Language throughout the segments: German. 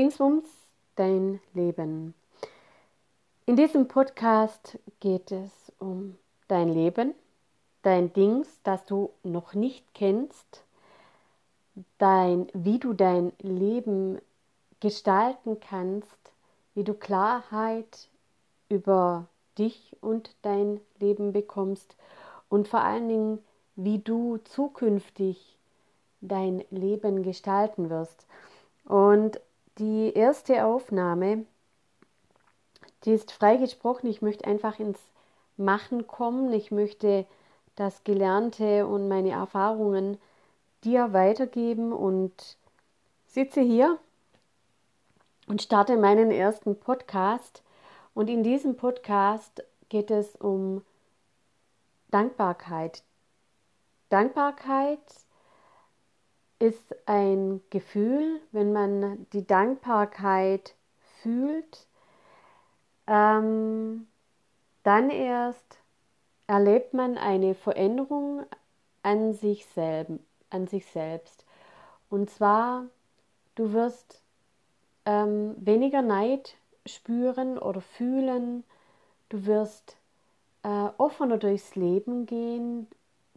Dingsbums, dein Leben. In diesem Podcast geht es um dein Leben, dein Dings, das du noch nicht kennst, dein, wie du dein Leben gestalten kannst, wie du Klarheit über dich und dein Leben bekommst und vor allen Dingen, wie du zukünftig dein Leben gestalten wirst. Und die erste Aufnahme, die ist freigesprochen. Ich möchte einfach ins Machen kommen. Ich möchte das Gelernte und meine Erfahrungen dir weitergeben und sitze hier und starte meinen ersten Podcast. Und in diesem Podcast geht es um Dankbarkeit. Dankbarkeit ist ein Gefühl, wenn man die Dankbarkeit fühlt, ähm, dann erst erlebt man eine Veränderung an sich, selb, an sich selbst. Und zwar, du wirst ähm, weniger Neid spüren oder fühlen, du wirst äh, offener durchs Leben gehen,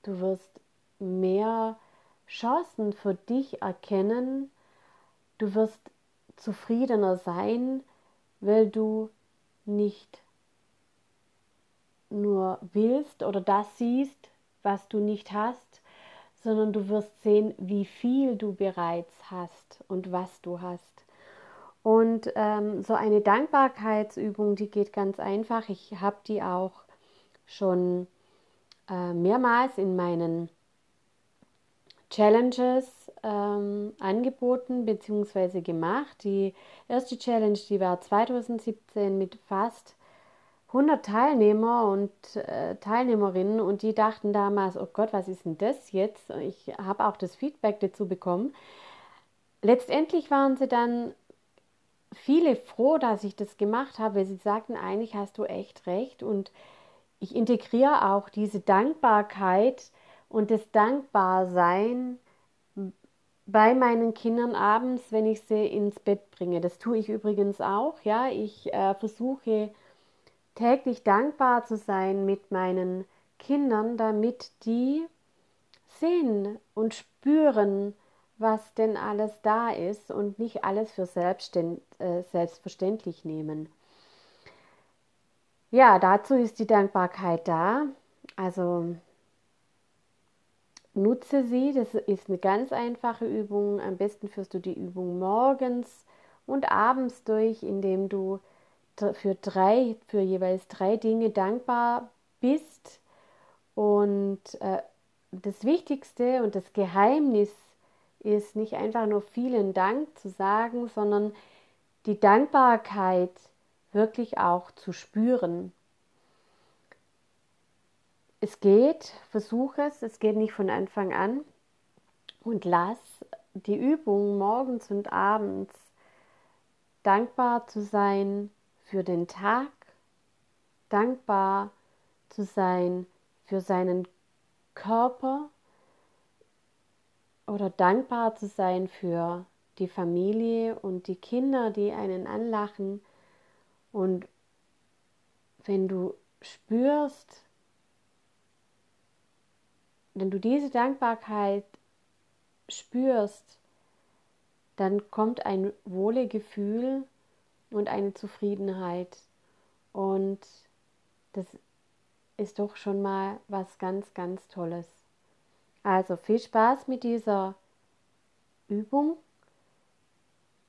du wirst mehr Chancen für dich erkennen, du wirst zufriedener sein, weil du nicht nur willst oder das siehst, was du nicht hast, sondern du wirst sehen, wie viel du bereits hast und was du hast. Und ähm, so eine Dankbarkeitsübung, die geht ganz einfach. Ich habe die auch schon äh, mehrmals in meinen Challenges ähm, angeboten bzw. gemacht. Die erste Challenge, die war 2017 mit fast 100 Teilnehmer und äh, Teilnehmerinnen und die dachten damals, oh Gott, was ist denn das jetzt? Ich habe auch das Feedback dazu bekommen. Letztendlich waren sie dann viele froh, dass ich das gemacht habe, weil sie sagten, eigentlich hast du echt recht und ich integriere auch diese Dankbarkeit und das Dankbarsein bei meinen Kindern abends, wenn ich sie ins Bett bringe. Das tue ich übrigens auch. Ja, ich äh, versuche täglich dankbar zu sein mit meinen Kindern, damit die sehen und spüren, was denn alles da ist und nicht alles für äh, selbstverständlich nehmen. Ja, dazu ist die Dankbarkeit da. Also nutze sie. Das ist eine ganz einfache Übung. Am besten führst du die Übung morgens und abends durch, indem du für drei, für jeweils drei Dinge dankbar bist. Und äh, das Wichtigste und das Geheimnis ist nicht einfach nur vielen Dank zu sagen, sondern die Dankbarkeit wirklich auch zu spüren. Es geht, versuch es, es geht nicht von Anfang an und lass die Übung morgens und abends dankbar zu sein für den Tag, dankbar zu sein für seinen Körper oder dankbar zu sein für die Familie und die Kinder, die einen anlachen. Und wenn du spürst, wenn du diese Dankbarkeit spürst, dann kommt ein Wohlegefühl und eine Zufriedenheit. Und das ist doch schon mal was ganz, ganz Tolles. Also viel Spaß mit dieser Übung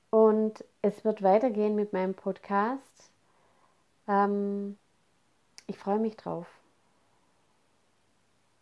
und es wird weitergehen mit meinem Podcast. Ähm, ich freue mich drauf.